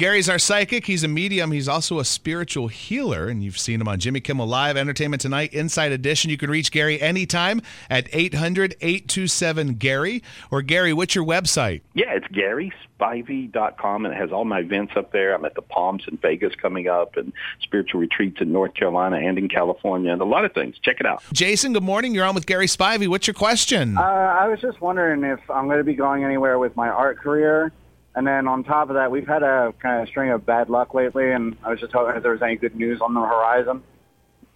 Gary's our psychic. He's a medium. He's also a spiritual healer, and you've seen him on Jimmy Kimmel Live, Entertainment Tonight, Inside Edition. You can reach Gary anytime at 800 827 Gary. Or, Gary, what's your website? Yeah, it's GarySpivey.com, and it has all my events up there. I'm at the Palms in Vegas coming up, and spiritual retreats in North Carolina and in California, and a lot of things. Check it out. Jason, good morning. You're on with Gary Spivey. What's your question? Uh, I was just wondering if I'm going to be going anywhere with my art career. And then on top of that, we've had a kind of string of bad luck lately, and I was just hoping if there was any good news on the horizon.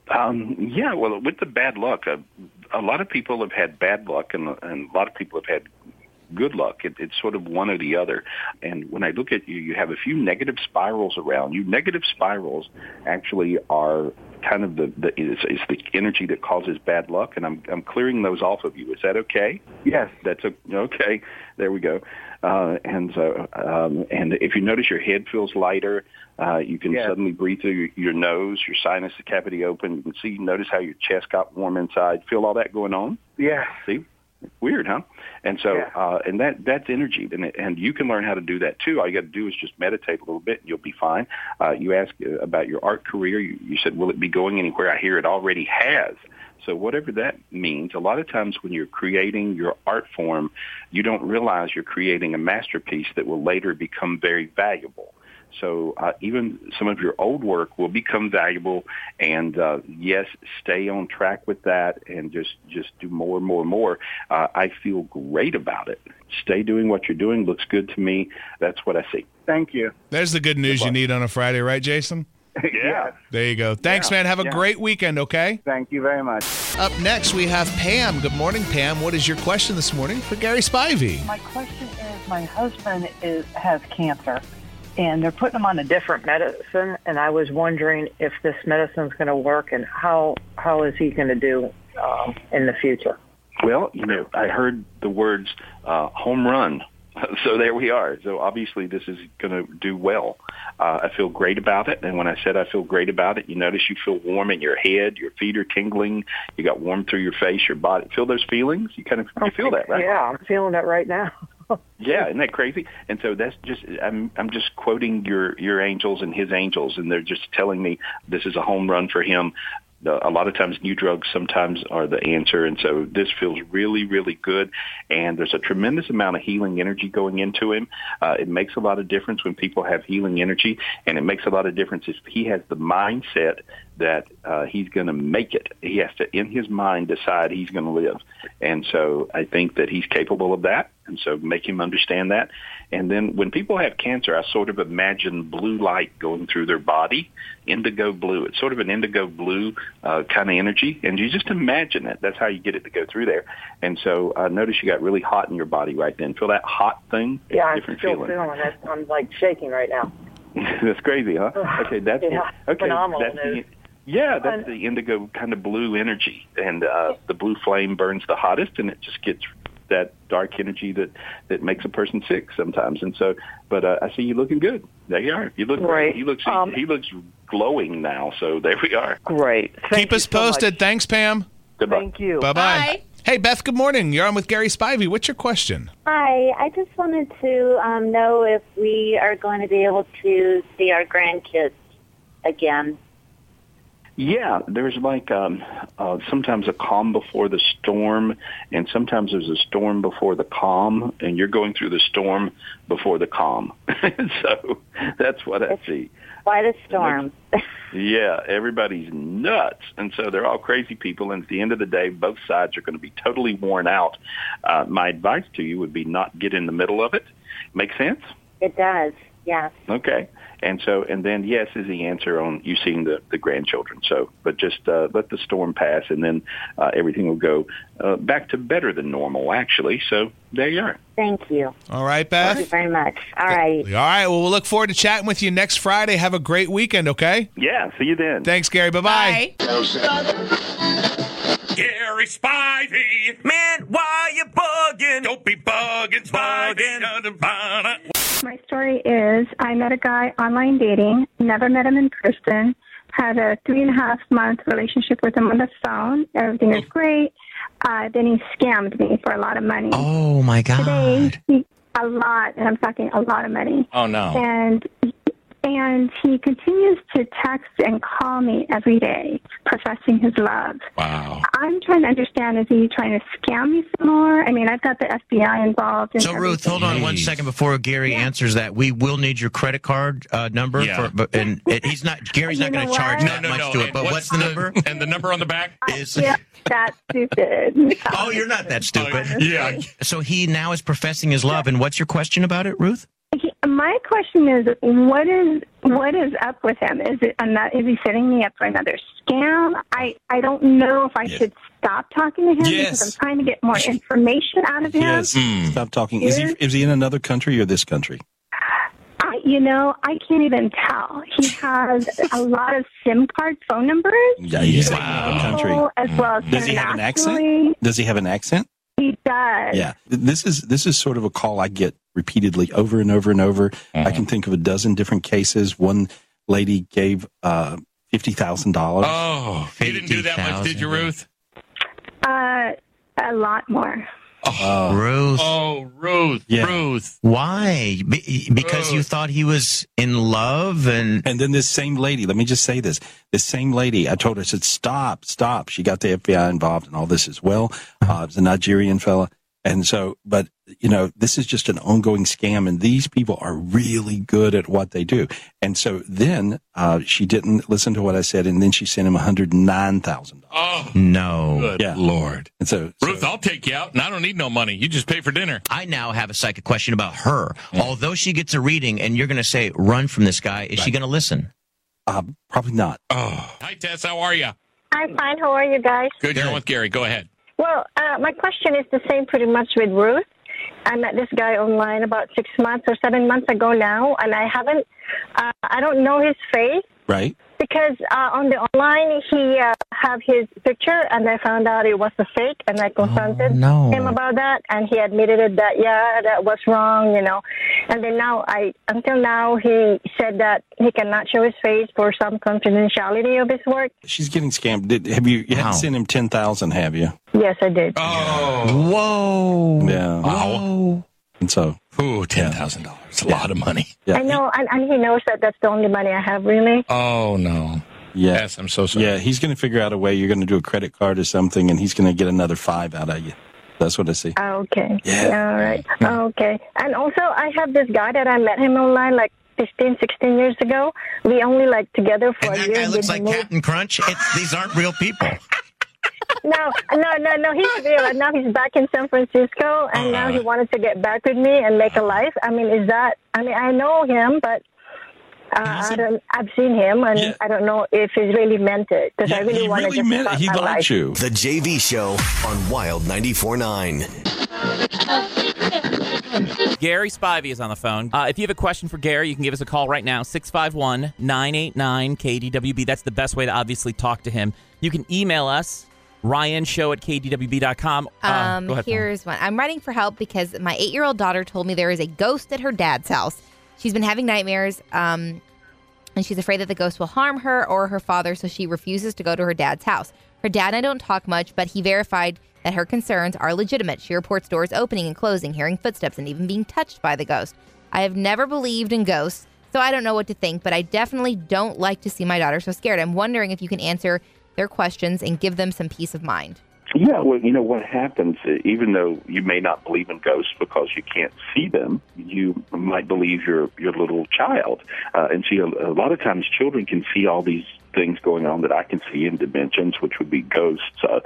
Um, yeah, well, with the bad luck, uh, a lot of people have had bad luck, and, and a lot of people have had good luck. It, it's sort of one or the other. And when I look at you, you have a few negative spirals around you. Negative spirals actually are kind of the, the is, is the energy that causes bad luck, and I'm I'm clearing those off of you. Is that okay? Yes. That's a, okay. There we go. Uh, and so, um, and if you notice your head feels lighter, uh, you can Yes. suddenly breathe through your, your nose, your sinus cavity open. You can see, notice how your chest got warm inside. Feel all that going on? Yeah. See, weird, huh? And so, Yeah. uh, and that that's energy, and it- and you can learn how to do that too. All you got to do is just meditate a little bit, and you'll be fine. Uh, you asked uh, about your art career. You, you said, will it be going anywhere? I hear it already has. So whatever that means, a lot of times when you're creating your art form, you don't realize you're creating a masterpiece that will later become very valuable. So uh, even some of your old work will become valuable, and uh, yes, stay on track with that, and just just do more and more and more. Uh, I feel great about it. Stay doing what you're doing. Looks good to me. That's what I see. Thank you. There's the good news you need on a Friday, right, Jason? Yeah. There you go. Thanks, Yeah, man. Have a yeah. great weekend, okay? Thank you very much. Up next, we have Pam. Good morning, Pam. What is your question this morning for Gary Spivey? My question is, my husband is has cancer, and they're putting him on a different medicine, and I was wondering if this medicine's going to work, and how how is he going to do um, in the future? Well, you know, I heard the words uh, home run. So there we are. So obviously this is going to do well. Uh, I feel great about it. And when I said I feel great about it, you notice you feel warm in your head, your feet are tingling, you got warm through your face, your body. Feel those feelings? You kind of you feel that, right? Yeah, I'm feeling that right now. Yeah, isn't that crazy? And so that's just I'm I'm just quoting your your angels and his angels, and they're just telling me this is a home run for him. A lot of times, new drugs sometimes are the answer, and so this feels really, really good. And there's a tremendous amount of healing energy going into him. Uh, it makes a lot of difference when people have healing energy, and it makes a lot of difference if he has the mindset that uh, he's going to make it. He has to, in his mind, decide he's going to live. And so I think that he's capable of that. And so make him understand that. And then when people have cancer, I sort of imagine blue light going through their body, indigo blue. It's sort of an indigo blue uh, kind of energy. And you just imagine it. That's how you get it to go through there. And so uh, notice you got really hot in your body right then. Feel that hot thing? Yeah, I'm still feeling. feeling it. I'm like shaking right now. that's crazy, huh? Okay, that's Yeah, okay. phenomenal that's the, yeah, that's the indigo kind of blue energy, and uh, the blue flame burns the hottest, and it just gets that dark energy that that makes a person sick sometimes. And so, but uh, I see you looking good. There you are. You look great. Right. He looks Um, he, he looks glowing now. So there we are. Great. Thank Keep you us so much. posted. Thanks, Pam. Goodbye. Thank you. Bye bye. Hey, Beth, good morning. You're on with Gary Spivey. What's your question? Hi, I just wanted to um, know if we are going to be able to see our grandkids again. Yeah, there's like um, uh, sometimes a calm before the storm, and sometimes there's a storm before the calm, and you're going through the storm before the calm. so that's what I see. Quite a storm. Yeah, everybody's nuts, and so they're all crazy people. And at the end of the day, both sides are going to be totally worn out. Uh, my advice to you would be not get in the middle of it. Make sense? it does, yes. Okay. And so, and then yes is the answer on you seeing the, the grandchildren. So, but just uh, let the storm pass, and then uh, everything will go uh, back to better than normal, actually. So there you are. Thank you. All right, Beth. Thank you very much. All right. All right. Well, we'll look forward to chatting with you next Friday. Have a great weekend. Okay. Yeah. See you then. Thanks, Gary. Bye-bye. Gary Spivey. Man, why you bugging? Don't be bugging, bugging. My story is I met a guy online dating, never met him in person, had a three and a half month relationship with him on the phone. Everything is great. Uh, then he scammed me for a lot of money. Oh my Today, God. he, a lot, and I'm talking a lot of money. Oh no. And and he continues to text and call me every day, professing his love. Wow. I'm trying to understand: is he trying to scam me some more? I mean, I've got the FBI involved. In So Ruth, hold on one Jeez. second before Gary answers that. We will need your credit card uh, number. Yeah. For, but, and it, he's not. Gary's not going to charge what? that No, no, much no. to it. And But what's the number? And the number on the back? Is Yeah, that's stupid. oh, you're not that stupid. yeah. So he now is professing his love. And what's your question about it, Ruth? He- My question is, what is what is up with him? Is it ano- is he setting me up for another scam? I I don't know if I should stop talking to him Yes. because I'm trying to get more information out of him. Yes. Hmm. Stop talking. Is he Here? is he in another country or this country? I, you know, I can't even tell. He has a lot of SIM card phone numbers, Yeah, he's in Wow. another country. local as well as Does he have an accent? Does he have an accent? He does. Yeah. This is this is sort of a call I get repeatedly over and over and over. I can think of a dozen different cases. One lady gave uh, fifty thousand dollars. Oh, you didn't do that much, did you, Ruth? Uh, a lot more. Oh Ruth. Oh, Ruth. Yeah. Ruth. Why? Be- because you thought he was in love and And then this same lady, let me just say this. This same lady, I told her, I said, stop, stop. She got the FBI involved in all this as well. Uh, was a Nigerian fella. And so, but, you know, this is just an ongoing scam and these people are really good at what they do. And so then, uh, she didn't listen to what I said and then she sent him $109,000. Oh, no. good Yeah. Lord. And so, so- Ruth, I'll take you out, and I don't need no money. You just pay for dinner. I now have a psychic question about her. Although she gets a reading and you're going to say, run from this guy, is she going to listen? uh, probably not. Oh. Hi, Tess. How are you? I'm fine. How are you guys? Good. You're with Gary. Go ahead. Well, uh, my question is the same pretty much with Ruth. I met this guy online about six months or seven months ago now, and I haven't, uh, I don't know his face Right? because uh, on the online he uh, have his picture, and I found out it was a fake, and I confronted Oh, no. him about that, and he admitted it that yeah, that was wrong, you know. And then now I, until now, he said that he cannot show his face for some confidentiality of his work. She's getting scammed. Did, have you, you Wow. haven't sent him 10000 have you? Yes, I did. Oh. Whoa. Yeah. Wow. And so, Ooh, $10,000. A lot of money. yeah. I know, and, and he knows that that's the only money I have, really. Oh, no. Yeah. Yes, I'm so sorry. Yeah, he's going to figure out a way. You're going to do a credit card or something, and he's going to get another five out of you. That's what I see. Ah, okay. Yeah. All right. Ah, okay. And also, I have this guy that I met him online like 15, 16 years ago. We only like together for And a that year. guy looks like move. Captain Crunch. It's, these aren't real people. No, no, no, no. He's real. And now he's back in San Francisco, and now he wanted to get back with me and make a life. I mean, is that? I mean, I know him, but. Uh, I don't. I've seen him, and Yeah. I don't know if he's really meant it because I really he want to really just meant it. start He my likes life. you. The JV Show on Wild 94.9. Gary Spivey is on the phone. Uh, if you have a question for Gary, you can give us a call right now, 651 989 KDWB. That's the best way to obviously talk to him. You can email us, ryanshow at kdwb.com. Uh, Um, ahead, Paul. here's one. I'm writing for help because my eight year old daughter told me there is a ghost at her dad's house. She's been having nightmares, um, and she's afraid that the ghost will harm her or her father, so she refuses to go to her dad's house. Her dad and I don't talk much, but he verified that her concerns are legitimate. She reports doors opening and closing, hearing footsteps, and even being touched by the ghost. I have never believed in ghosts, so I don't know what to think, but I definitely don't like to see my daughter so scared. I'm wondering if you can answer their questions and give them some peace of mind. Yeah, well, you know what happens, uh, even though you may not believe in ghosts because you can't see them, you might believe your your little child. Uh, and see, a, a lot of times children can see all these things going on that I can see in dimensions, which would be ghosts, uh,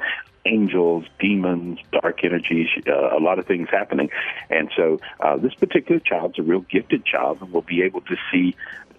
angels, demons, dark energies, uh, a lot of things happening. And so uh, this particular child's a real gifted child and will be able to see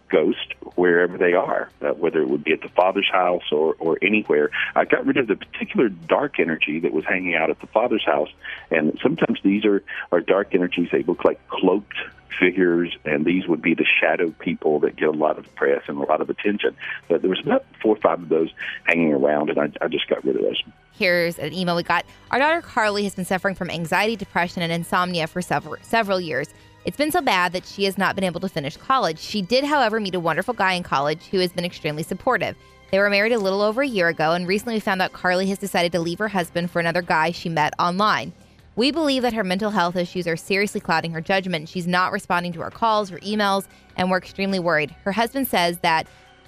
ghost wherever they are, uh, whether it would be at the father's house or, or anywhere. I got rid of the particular dark energy that was hanging out at the father's house, and sometimes these are, are dark energies. They look like cloaked figures, and these would be the shadow people that get a lot of press and a lot of attention. But there was about four or five of those hanging around, and I, I just got rid of those. Here's an email we got. Our daughter Carly has been suffering from anxiety, depression, and insomnia for several several years. It's been so bad that she has not been able to finish college. She did, however, meet a wonderful guy in college who has been extremely supportive. They were married a little over a year ago, and recently we found out Carly has decided to leave her husband for another guy she met online. We believe that her mental health issues are seriously clouding her judgment. She's not responding to our calls or emails, and we're extremely worried. Her husband says that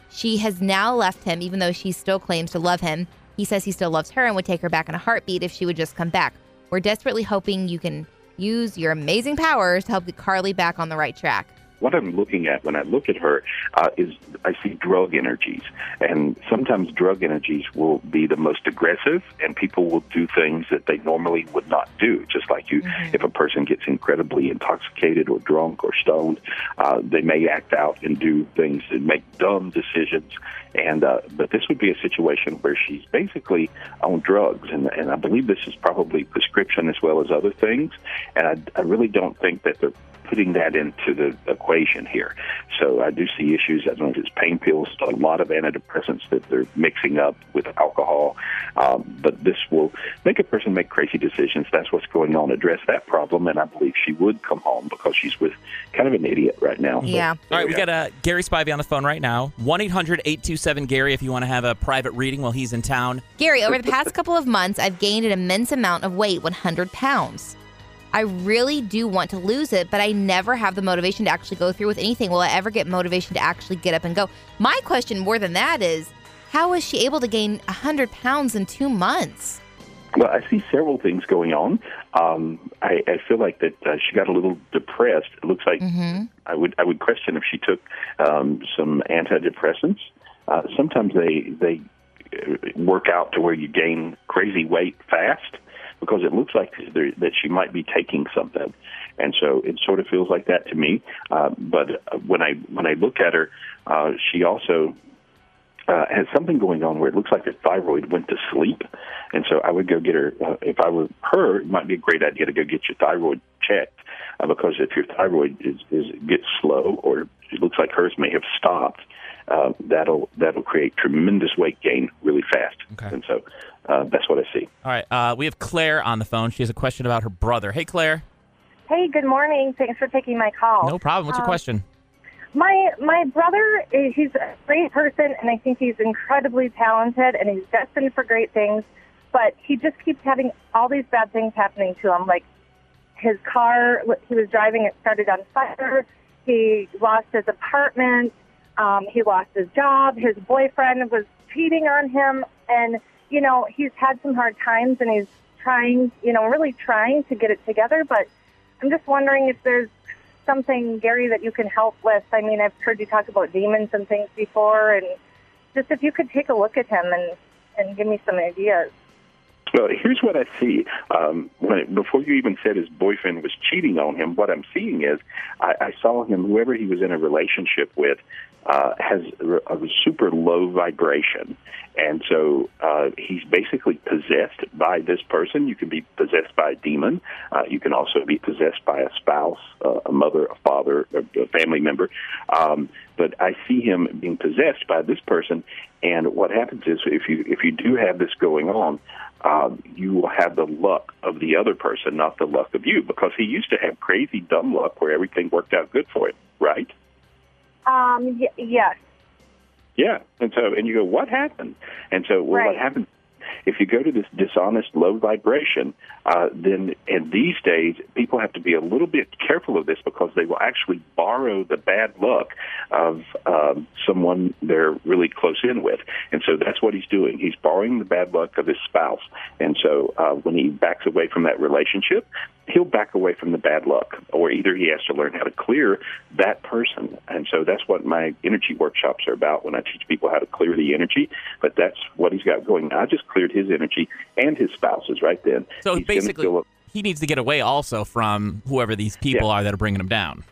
she has now left him, even though she still claims to love him. He says he still loves her and would take her back in a heartbeat if she would just come back. We're desperately hoping you can use your amazing powers to help get Carly back on the right track. What I'm looking at when I look at her uh, is I see drug energies, and sometimes drug energies will be the most aggressive, and people will do things that they normally would not do. Just like you, if a person gets incredibly intoxicated or drunk or stoned, uh, they may act out and do things and make dumb decisions. And uh, but this would be a situation where she's basically on drugs, and and I believe this is probably prescription as well as other things. And I, I really don't think that they're putting that into the equation here. So I do see issues. I don't know if it's pain pills, a lot of antidepressants that they're mixing up with alcohol. Um, but this will make a person make crazy decisions. That's what's going on. Address that problem, and I believe she would come home because she's with kind of an idiot right now. So Yeah. All right, we got uh, Gary Spivey on the phone right now. 1 800 827 Gary if you want to have a private reading while he's in town. Gary, over the past couple of months, I've gained an immense amount of weight 100 pounds. I really do want to lose it, but I never have the motivation to actually go through with anything. Will I ever get motivation to actually get up and go? My question more than that is how was she able to gain 100 pounds in two months? Well, I see several things going on. Um, I, I feel like that uh, she got a little depressed. It looks like Mm-hmm. I would I would question if she took um, some antidepressants. Uh, sometimes they they uh, work out to where you gain crazy weight fast because it looks like there, that she might be taking something, and so it sort of feels like that to me. Uh, but uh, when I when I look at her, uh, she also uh, has something going on where it looks like her thyroid went to sleep, and so I would go get her. Uh, if I were her, it might be a great idea to go get your thyroid checked uh, because if your thyroid is, is gets slow or it looks like hers may have stopped, uh, that'll that'll create tremendous weight gain really fast. Okay. And so uh, that's what I see. All right, uh, we have Claire on the phone. She has a question about her brother. Hey, Claire. Hey, good morning. Thanks for taking my call. No problem. What's your Um, question? My my brother, he's a great person, and I think he's incredibly talented, and he's destined for great things. But he just keeps having all these bad things happening to him. Like his car, he was driving, it started on fire. He lost his apartment. Um, he lost his job. His boyfriend was cheating on him, and you know he's had some hard times, and he's trying, you know, really trying to get it together. But I'm just wondering if there's something, Gary, that you can help with. I mean, I've heard you talk about demons and things before, and just if you could take a look at him and and give me some ideas. Well, here's what I see. Um, when, before you even said his boyfriend was cheating on him, what I'm seeing is I, I saw him, whoever he was in a relationship with, uh, has a, super low vibration. And so uh, he's basically possessed by this person. You can be possessed by a demon. Uh, you can also be possessed by a spouse, uh, a mother, a father, a, a family member. Um, but I see him being possessed by this person. And what happens is, if you if you do have this going on, um, you will have the luck of the other person, not the luck of you, because he used to have crazy dumb luck where everything worked out good for him, right? Um, y- yes. Yeah, and so and you go, what happened? And so well, Right. what happened? If you go to this dishonest low vibration, uh, then in these days people have to be a little bit careful of this because they will actually borrow the bad luck of um, someone they're really close in with, and so that's what he's doing. He's borrowing the bad luck of his spouse, and so uh, when he backs away from that relationship, he'll back away from the bad luck, or either he has to learn how to clear that person. And so that's what my energy workshops are about when I teach people how to clear the energy. But that's what he's got going. I just cleared his energy and his spouse's right then. So He's basically, he needs to get away also from whoever these people are that are bringing him down.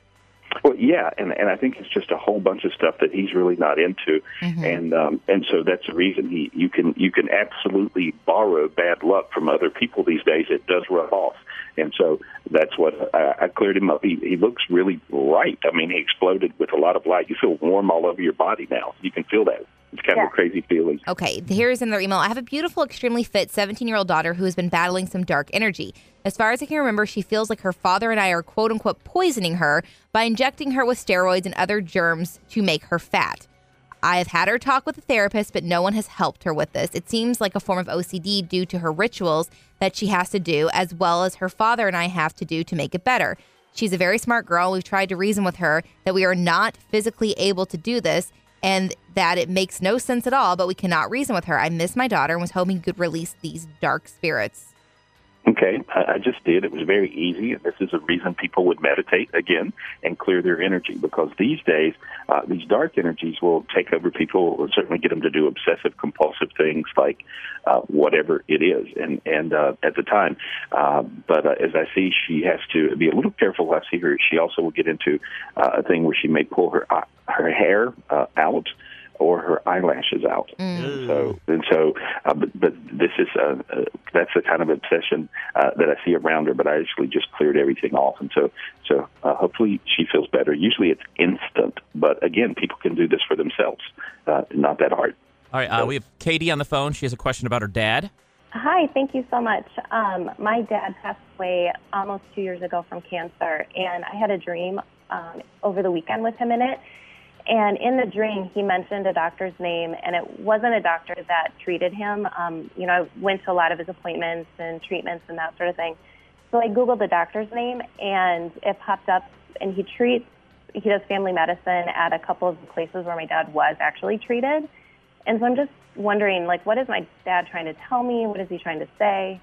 Well, yeah, and and I think it's just a whole bunch of stuff that he's really not into, Mm-hmm. and um, and so that's the reason he you can you can absolutely borrow bad luck from other people these days. It does rub off, and so that's what I, I cleared him up. He he looks really bright. I mean, he exploded with a lot of light. You feel warm all over your body now. You can feel that. It's kind of a crazy feeling. Okay, here's another email. I have a beautiful, extremely fit 17 year old daughter who has been battling some dark energy. As far as I can remember, she feels like her father and I are quote unquote poisoning her by injecting her with steroids and other germs to make her fat. I have had her talk with a therapist, but no one has helped her with this. It seems like a form of OCD due to her rituals that she has to do, as well as her father and I have to do to make it better. She's a very smart girl. We've tried to reason with her that we are not physically able to do this and that it makes no sense at all, but we cannot reason with her. I miss my daughter and was hoping you could release these dark spirits. Okay, I, I just did. It was very easy. and This is a reason people would meditate again and clear their energy because these days, uh, these dark energies will take over people. Will certainly get them to do obsessive compulsive things like uh, whatever it is. And and uh, at the time, uh, but uh, as I see, she has to be a little careful. I see her. She also will get into uh, a thing where she may pull her uh, her hair uh, out or her eyelashes out. And so and so, uh, but, but this is uh, uh, that's the kind of obsession uh, that I see around her. But I actually just cleared everything off, and so so uh, hopefully she feels better. Usually it's instant, but again, people can do this for themselves. Uh, not that hard. All right, uh, we have Katie on the phone. She has a question about her dad. Hi, thank you so much. Um, my dad passed away almost two years ago from cancer, and I had a dream um, over the weekend with him in it. And in the dream, he mentioned a doctor's name, and it wasn't a doctor that treated him. Um, you know, I went to a lot of his appointments and treatments and that sort of thing. So I Googled the doctor's name, and it popped up, and he treats, he does family medicine at a couple of the places where my dad was actually treated. And so I'm just wondering, like, what is my dad trying to tell me? What is he trying to say?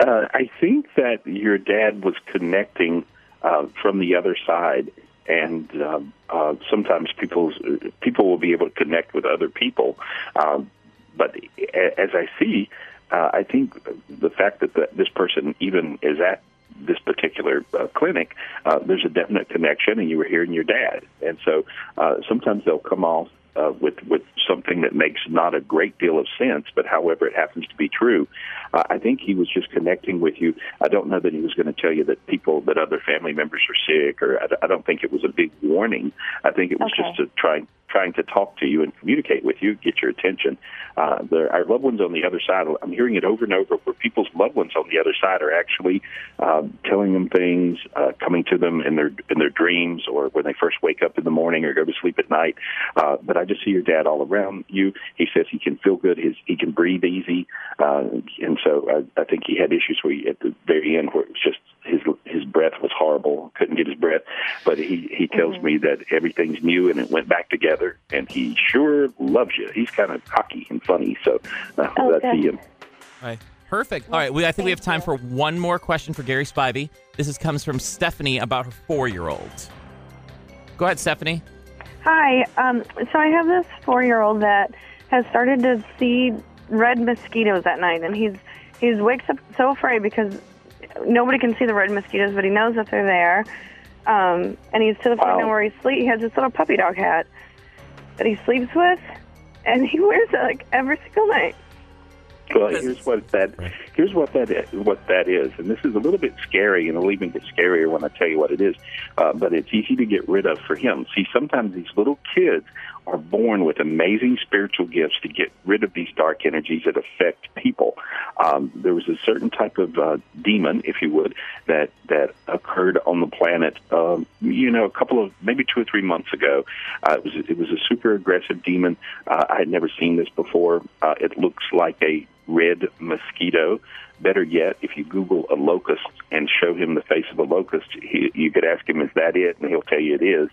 Uh, I think that your dad was connecting uh, from the other side, and uh, uh, sometimes people's people will be able to connect with other people. Um, but as I see, uh, I think the fact that the, this person even is at this particular uh, clinic, uh, there's a definite connection, and you were hearing your dad, and so uh, sometimes they'll come off uh, with with something that makes not a great deal of sense, but however it happens to be true. Uh, I think he was just connecting with you. I don't know that he was going to tell you that people that other family members are sick, or I, I don't think it was a big warning. I think it was Okay. just to try trying to talk to you and communicate with you, get your attention. Uh, the, our loved ones on the other side, I'm hearing it over and over where people's loved ones on the other side are actually um, telling them things, uh, coming to them in their in their dreams or when they first wake up in the morning or go to sleep at night. Uh, but I just see your dad all around you. He says he can feel good. His he can breathe easy, uh, and so I, I think he had issues where he, at the very end where it was just his his breath was horrible, couldn't get his breath. But he he tells me that everything's new and it went back together, and he sure loves you. He's kind of cocky and funny, so uh, Oh, that's good. him. All right, perfect. All right, we, I think we have time for one more question for Gary Spivey. This is, comes from Stephanie about her four-year-old. Go ahead, Stephanie. Hi. Um, so I have this four-year-old that has started to see red mosquitoes at night, and he's he's wakes up so afraid because nobody can see the red mosquitoes, but he knows that they're there. Um, and he's to the point now where he sleep. He has this little puppy dog hat that he sleeps with, and he wears it like every single night. Well, here's what that here's what that is, what that is, and this is a little bit scary, and it'll even get scarier when I tell you what it is. Uh, but it's easy to get rid of for him. See, sometimes these little kids are born with amazing spiritual gifts to get rid of these dark energies that affect people. Um, there was a certain type of uh, demon, if you would, that that occurred on the planet. Um, you know, a couple of maybe two or three months ago. Uh, it was it was a super aggressive demon. Uh, I had never seen this before. Uh, it looks like a red mosquito. Better yet, if you Google a locust and show him the face of a locust, he, you could ask him, "Is that it?" and he'll tell you it is.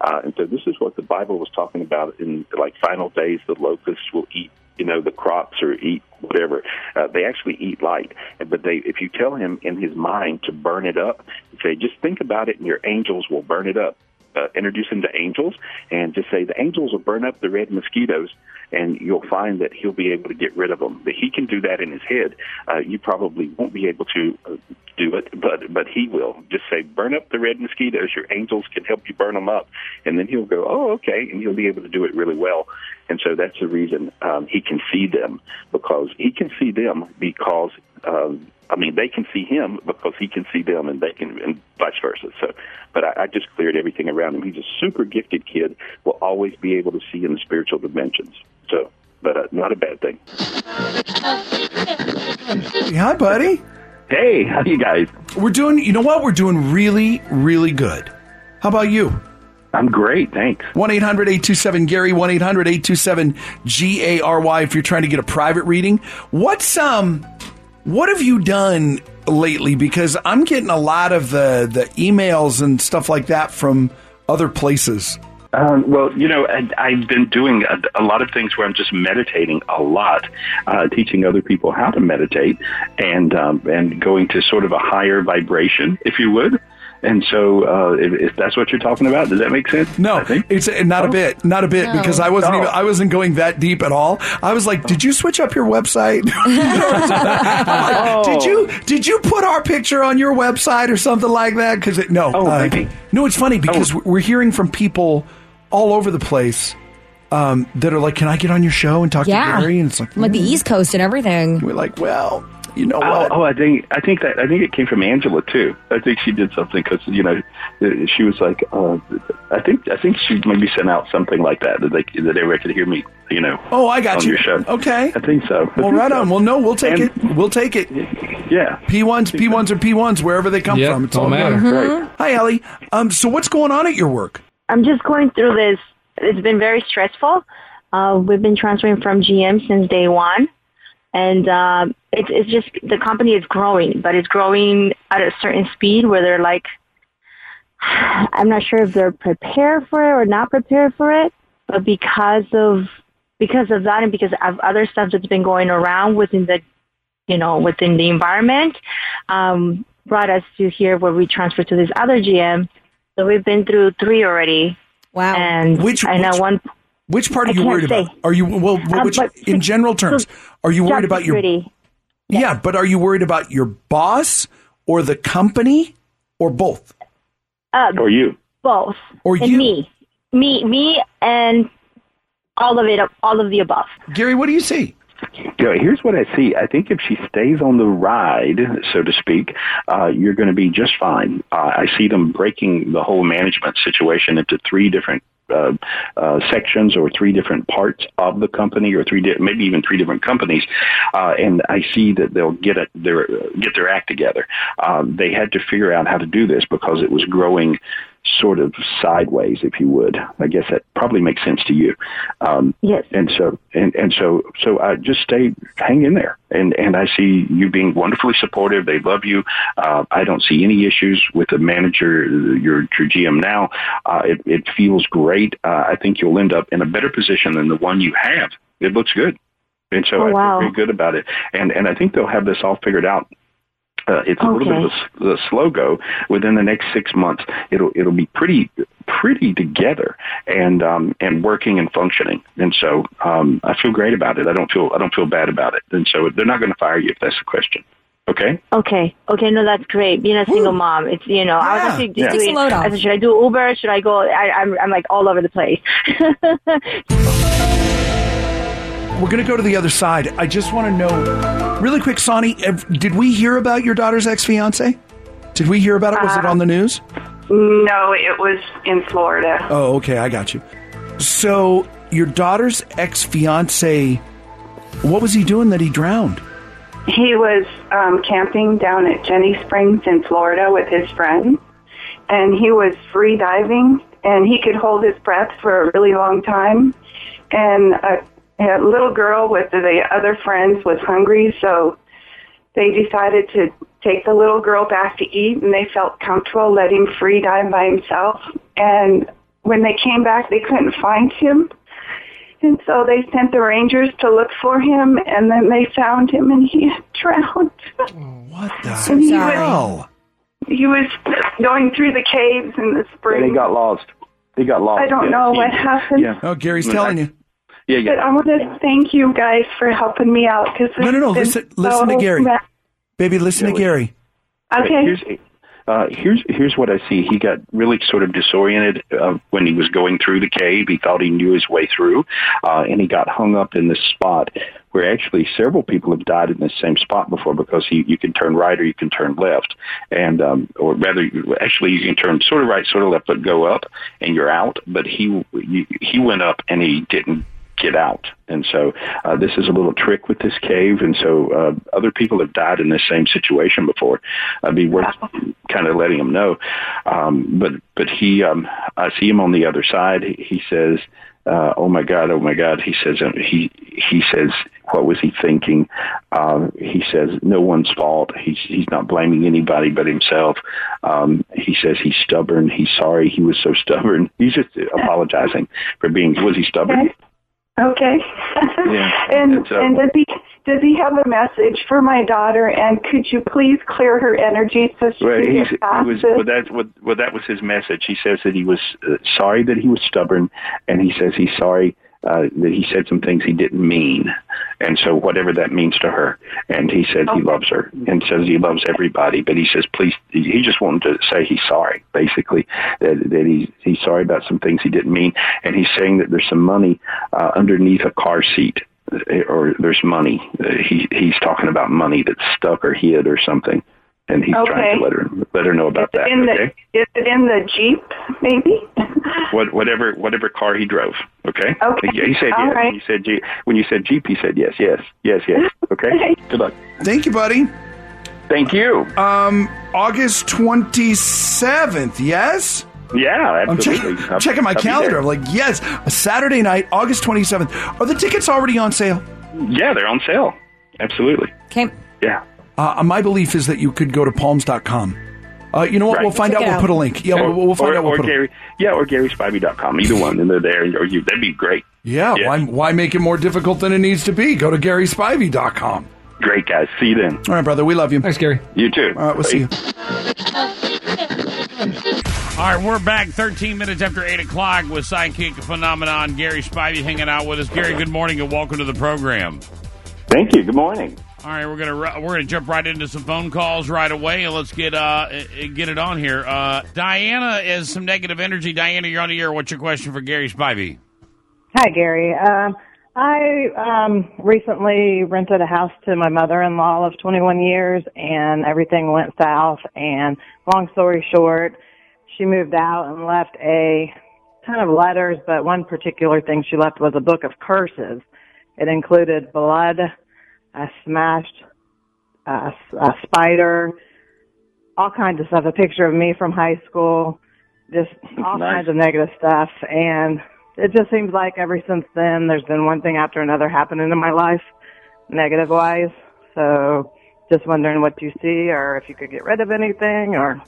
Uh, and so this is what the Bible was talking about in like final days. The locusts will eat, you know, the crops or eat whatever. Uh, they actually eat light, but they if you tell him in his mind to burn it up, say just think about it, and your angels will burn it up uh, introduce him to angels and just say the angels will burn up the red mosquitoes and you'll find that he'll be able to get rid of them. But he can do that in his head. Uh, you probably won't be able to uh, do it, but but he will. Just say, "Burn up the red mosquitoes." Your angels can help you burn them up, and then he'll go, "Oh, okay," and he'll be able to do it really well. And so that's the reason um, he can see them because he can see them because. Um, I mean, they can see him because he can see them, and they can, and vice versa. So, but I, I just cleared everything around him. He's a super gifted kid. Will always be able to see in the spiritual dimensions. So, but uh, not a bad thing. Hi, buddy. Hey, how you guys? We're doing. You know what? We're doing really, really good. How about you? I'm great, thanks. 1 800 827 Gary, 1 800 827 G A R Y if you're trying to get a private reading. What's, um, what have you done lately? Because I'm getting a lot of the, the emails and stuff like that from other places. Um, well, you know, I, I've been doing a, a lot of things where I'm just meditating a lot, uh, teaching other people how to meditate, and um, and going to sort of a higher vibration, if you would. And so, uh, if, if that's what you're talking about, does that make sense? No, it's uh, not a bit, not a bit, No. because I wasn't Oh. even, I wasn't going that deep at all. I was like, did you switch up your website? Like, Did you did you put our picture on your website or something like that? Because it, no, Oh, uh, maybe. no, it's funny because we're hearing from people all over the place um, that are like, "Can I get on your show and talk Yeah. to Gary?" And it's like, like the East Coast and everything. We're like, well, you know oh, what? Oh, I think I think that I think it came from Angela too. I think she did something because you know uh, she was like, uh, I think I think she maybe sent out something like that that they that everybody could hear me. You know. Oh, I got on you. Your show. Okay. I think so. I Well, think right so. on. Well, no, we'll take And- it. We'll take it. Yeah. P ones, P ones or P ones wherever they come Yep, from. It's all matter. good. Mhm. Right. Hi, Ellie. Um, so what's going on at your work? I'm just going through this. It's been very stressful. Uh, we've been transferring from GM since day one, and um, it's it's just the company is growing, but it's growing at a certain speed where they're like, I'm not sure if they're prepared for it or not prepared for it, but because of because of that and because of other stuff that's been going around within the you know within the environment, um, brought us to here where we transferred to this other GM. So we've been through three already. Wow. And Which- I know which- one. Which part I are you worried say. about? Are you well? Uh, Which, but- in general terms, are you worried Job about your? security. Yeah, but are you worried about your boss or the company or both? Uh, Or you? both. Or and you. me, me, me, and all of it, all of the above. Gary, what do you see? You know, here's what I see. I think if she stays on the ride, so to speak, uh, you're going to be just fine. Uh, I see them breaking the whole management situation into three different uh, uh, sections or three different parts of the company, or three, di- maybe even three different companies. Uh, and I see that they'll get it, their get their act together. Um, they had to figure out how to do this because it was growing sort of sideways, if you would. I guess that probably makes sense to you. Um, yes. And so, and, and so, so I just stay, hang in there. And, and I see you being wonderfully supportive. They love you. Uh, I don't see any issues with the manager, your, your GM now. Uh, it, it feels great. Uh, I think you'll end up in a better position than the one you have. It looks good. And so Oh, I wow. feel very good about it. And, and I think they'll have this all figured out uh, it's a little bit of a slow go. Within the next six months, it'll it'll be pretty pretty together and um, and working and functioning. And so um, I feel great about it. I don't feel I don't feel bad about it. And so they're not going to fire you if that's the question. Okay. Okay. Okay. No, that's great. Being a single mom, it's you know, I was actually Yeah. doing. I said, should I do Uber? Should I go? I, I'm I'm like all over the place. We're going to go to the other side. I just want to know, really quick, Sonny, did we hear about your daughter's ex fiance? Did we hear about it? Was it Uh, on the news? No, it was in Florida. Oh, okay, I got you. So, your daughter's ex fiance, what was he doing that he drowned? He was um, camping down at Ginnie Springs in Florida with his friends, and he was free diving, and he could hold his breath for a really long time. And a, a little girl with the other friends was hungry, so they decided to take the little girl back to eat, and they felt comfortable letting him free dive by himself. And when they came back, they couldn't find him. And so they sent the rangers to look for him, and then they found him, and he had drowned. What the And he hell? Was, he was going through the caves in the spring. And he got lost. He got lost. I don't Yeah, know he- what happened. Yeah. Oh, Gary's telling you. Yeah, But. I want to thank you guys for helping me out because No, no, no. Listen, listen to Gary. Baby, listen to Gary. Okay. Here's, uh, here's here's what I see. He got really sort of disoriented uh, when he was going through the cave. He thought he knew his way through, uh, and he got hung up in this spot where actually several people have died in this same spot before because he, you can turn right or you can turn left, and um, or rather, actually you can turn sort of right, sort of left, but go up, and you're out. But he he went up and he didn't get out. And so uh, this is a little trick with this cave. And so uh, other people have died in this same situation before. It'd be worth kind of letting them know. Um, but but he, um, I see him on the other side. He, he says, uh, "Oh my God, oh my God!" He says, uh, he he says, "What was he thinking?" Uh, he says, "No one's fault. He's he's not blaming anybody but himself." Um, he says he's stubborn. He's sorry. He was so stubborn. He's just apologizing for being. Was he stubborn? Okay. Yeah. and so- and does he does he have a message for my daughter? And could you please clear her energy so she Well, can get past he was, well, that, well, well, that was his message. He says that he was uh, sorry that he was stubborn, and he says he's sorry uh, that he said some things he didn't mean, and so whatever that means to her. And he said he loves her, and says he loves everybody. But he says, please, he just wanted to say he's sorry, basically that that he he's sorry about some things he didn't mean, and he's saying that there's some money uh, underneath a car seat or there's money. Uh, he he's talking about money that's stuck or hid or something, and he's trying to let her let her know about that. in the is it in the jeep maybe? what whatever whatever car he drove. Okay. Okay. He, he said All yes. right. He said Jeep. When you said Jeep, he said yes, yes, yes, yes. Okay. Good luck. Thank you, buddy. Thank you. Um, August 27th, yes? Yeah, I'm checking, absolutely. I'll- checking my I'll calendar. I'm like, yes, a Saturday night, August 27th. Are the tickets already on sale? Yeah, they're on sale. Absolutely. Okay. Yeah. Uh, my belief is that you could go to palms.com. Uh, you know what? Right. We'll find Check out. it We'll put a link. Yeah, Or- we'll, we'll find or, out. We'll or put a link. Gary, yeah, or GarySpivey.com. Either one, and they're there. Or you, that'd be great. Yeah, Why, why make it more difficult than it needs to be? Go to GarySpivey.com. Great guys. See you then. All right, brother. We love you. Thanks, Gary. You too. All right, we'll see you. All right, we're back 13 minutes after 8 o'clock with Psychic Phenomenon. Gary Spivey hanging out with us. Gary, good morning and welcome to the program. Thank you. Good morning. All right, we're gonna we're gonna jump right into some phone calls right away, let's get uh uh, get it on here. Uh, Diana is some negative energy. Diana, you're on the air. What's your question for Gary Spivey? Hi, Gary. Um, I um, recently rented a house to my mother-in-law of 21 years, and everything went south. And long story short, she moved out and left a ton of letters, but one particular thing she left was a book of curses. It included blood, a smashed uh, a spider, all kinds of stuff. A picture of me from high school, just all Nice. kinds of negative stuff. And it just seems like ever since then, there's been one thing after another happening in my life, negative wise. So just wondering what you see, or if you could get rid of anything, or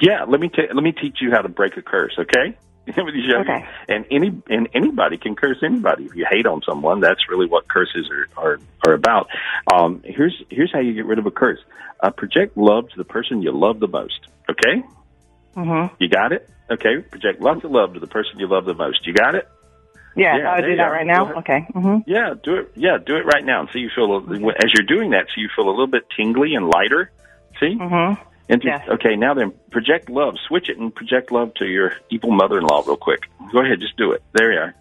Yeah, let me ta- let me teach you how to break a curse, okay? With these young- Okay. And any and anybody can curse anybody. If you hate on someone, that's really what curses are are, are about. Um, here's here's how you get rid of a curse. Uh, project love to the person you love the most. Okay, mm-hmm. you got it. Okay, project love to love to the person you love the most. You got it. yeah, Yeah, I'll do that are. right now. Okay. hmm Yeah, do it. Yeah, do it right now, and so you feel a- as you're doing that, so you feel a little bit tingly and lighter. See? Mm-hmm. And just, okay, now then, project love. Switch it and project love to your evil mother-in-law real quick. Go ahead, just do it. There you are.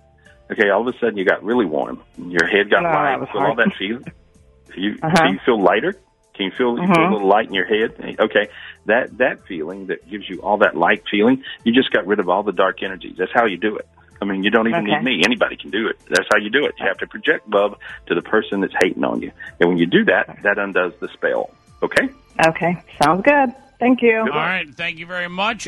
Okay, all of a sudden you got really warm. Your head got No, light. that all that feeling? You, Uh-huh. so you feel lighter? Can you feel, you feel a Mhm. little light in your head? Okay, that that feeling that gives you all that light feeling, you just got rid of all the dark energies. That's how you do it. I mean, you don't even Okay. need me. Anybody can do it. That's how you do it. You have to project love to the person that's hating on you, and when you do that, that undoes the spell. Okay. Okay. Sounds good. Thank you. All right, thank you very much.